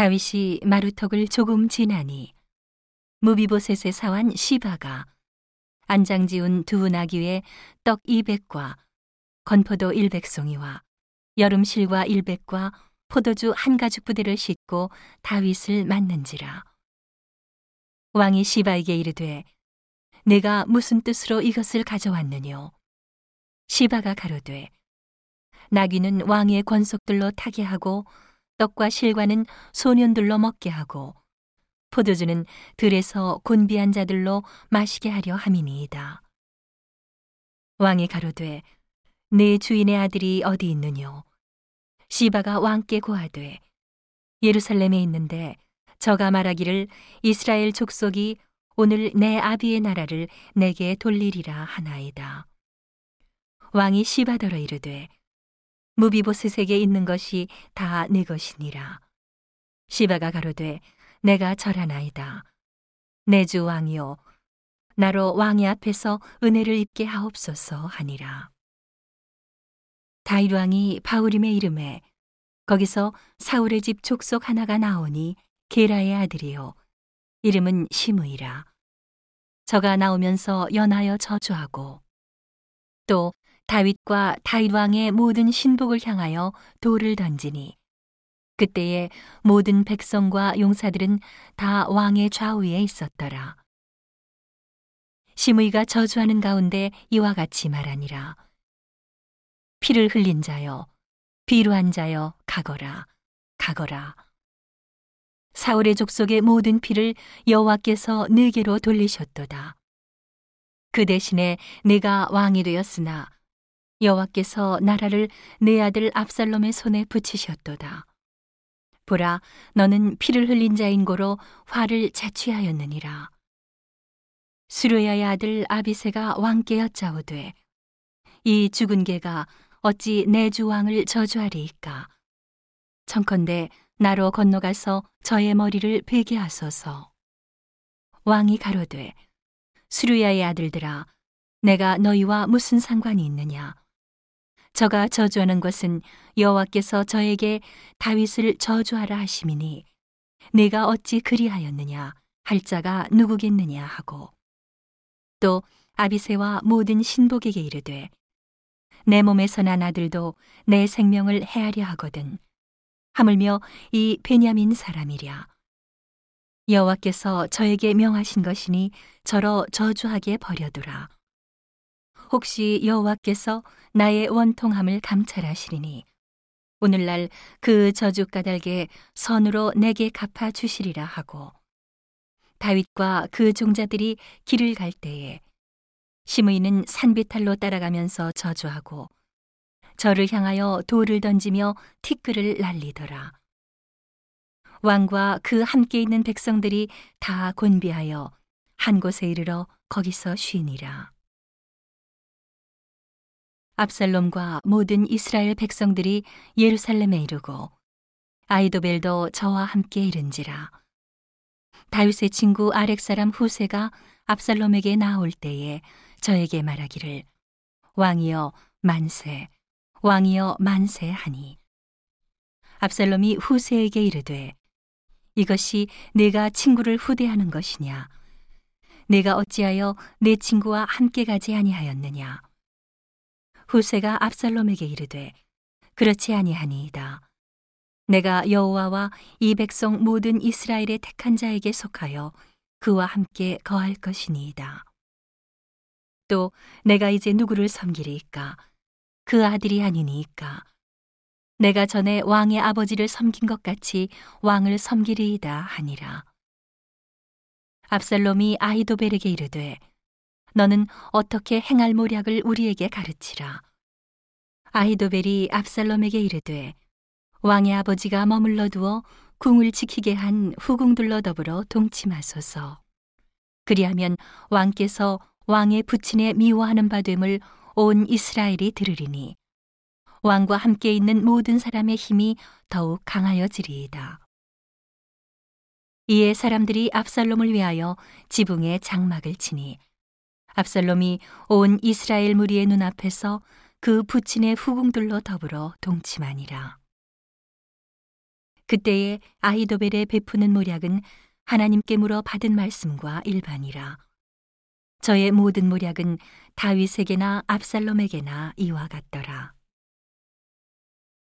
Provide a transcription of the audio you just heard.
다윗이 마루턱을 조금 지나니 무비보셋의 사환 시바가 안장 지운 두 나귀에 떡 200과 건포도 100송이와 여름실과 100과 포도주 한 가죽 부대를 싣고 다윗을 맞는지라. 왕이 시바에게 이르되 내가 무슨 뜻으로 이것을 가져왔느뇨? 시바가 가로되 나귀는 왕의 권속들로 타게 하고 떡과 실과는 소년들로 먹게 하고 포도주는 들에서 곤비한 자들로 마시게 하려 함이니이다. 왕이 가로되 내 주인의 아들이 어디 있느뇨? 시바가 왕께 고하되 예루살렘에 있는데 저가 말하기를 이스라엘 족속이 오늘 내 아비의 나라를 내게 돌리리라 하나이다. 왕이 시바더러 이르되 무비보스에게 있는 것이 다 내 것이니라. 시바가 가로되 내가 절하나이다. 내 주 왕이요 나로 왕의 앞에서 은혜를 입게 하옵소서 하니라. 다윗 왕이 바울임의 이름에 거기서 사울의 집 족속 하나가 나오니 게라의 아들이요 이름은 시므이라. 저가 나오면서 연하여 저주하고 또 다윗과 다윗 왕의 모든 신복을 향하여 돌을 던지니 그때에 모든 백성과 용사들은 다 왕의 좌우에 있었더라. 시므이가 저주하는 가운데 이와 같이 말하니라. 피를 흘린 자여, 비루한 자여, 가거라, 가거라. 사울의 족속의 모든 피를 여호와께서 내게로 돌리셨도다. 그 대신에 내가 왕이 되었으나 여호와께서 나라를 내 아들 압살롬의 손에 붙이셨도다. 보라, 너는 피를 흘린 자인 고로 화를 자취하였느니라. 수르야의 아들 아비세가 왕께 여짜오되 이 죽은 개가 어찌 내 주 왕을 저주하리이까? 청컨대 나로 건너가서 저의 머리를 베게 하소서. 왕이 가로되 수르야의 아들들아, 내가 너희와 무슨 상관이 있느냐? 저가 저주하는 것은 여호와께서 저에게 다윗을 저주하라 하심이니 내가 어찌 그리하였느냐? 할 자가 누구겠느냐? 하고. 또 아비세와 모든 신복에게 이르되 내 몸에서 난 아들도 내 생명을 헤아려 하거든 하물며 이 베냐민 사람이랴. 여호와께서 저에게 명하신 것이니 저러 저주하게 버려두라 혹시 여호와께서 나의 원통함을 감찰하시리니 오늘날 그 저주 까닭에 선으로 내게 갚아 주시리라 하고 다윗과 그 종자들이 길을 갈 때에 시므이는 산비탈로 따라가면서 저주하고 저를 향하여 돌을 던지며 티끌을 날리더라. 왕과 그 함께 있는 백성들이 다 곤비하여 한 곳에 이르러 거기서 쉬니라. 압살롬과 모든 이스라엘 백성들이 예루살렘에 이르고 아이도벨도 저와 함께 이른지라. 다윗의 친구 아렉 사람 후세가 압살롬에게 나올 때에 저에게 말하기를 왕이여 만세 왕이여 만세 하니. 압살롬이 후세에게 이르되 이것이 내가 친구를 후대하는 것이냐? 내가 어찌하여 내 친구와 함께 가지 아니하였느냐 후세가 압살롬에게 이르되 그렇지 아니하니이다. 내가 여호와와 이 백성 모든 이스라엘의 택한 자에게 속하여 그와 함께 거할 것이니이다. 또 내가 이제 누구를 섬기리이까? 그 아들이 아니니이까? 내가 전에 왕의 아버지를 섬긴 것 같이 왕을 섬기리이다 하니라. 압살롬이 아이도벨에게 이르되 너는 어떻게 행할 모략을 우리에게 가르치라. 아히도벨이 압살롬에게 이르되 왕의 아버지가 머물러 두어 궁을 지키게 한 후궁들로 더불어 동침하소서. 그리하면 왕께서 왕의 부친에 미워하는 바됨을 온 이스라엘이 들으리니 왕과 함께 있는 모든 사람의 힘이 더욱 강하여지리이다. 이에 사람들이 압살롬을 위하여 지붕에 장막을 치니 압살롬이 온 이스라엘 무리의 눈앞에서 그 부친의 후궁들로 더불어 동침하니라. 그때에 아히도벨의 베푸는 모략은 하나님께 물어 받은 말씀과 일반이라. 저의 모든 모략은 다윗에게나 압살롬에게나 이와 같더라.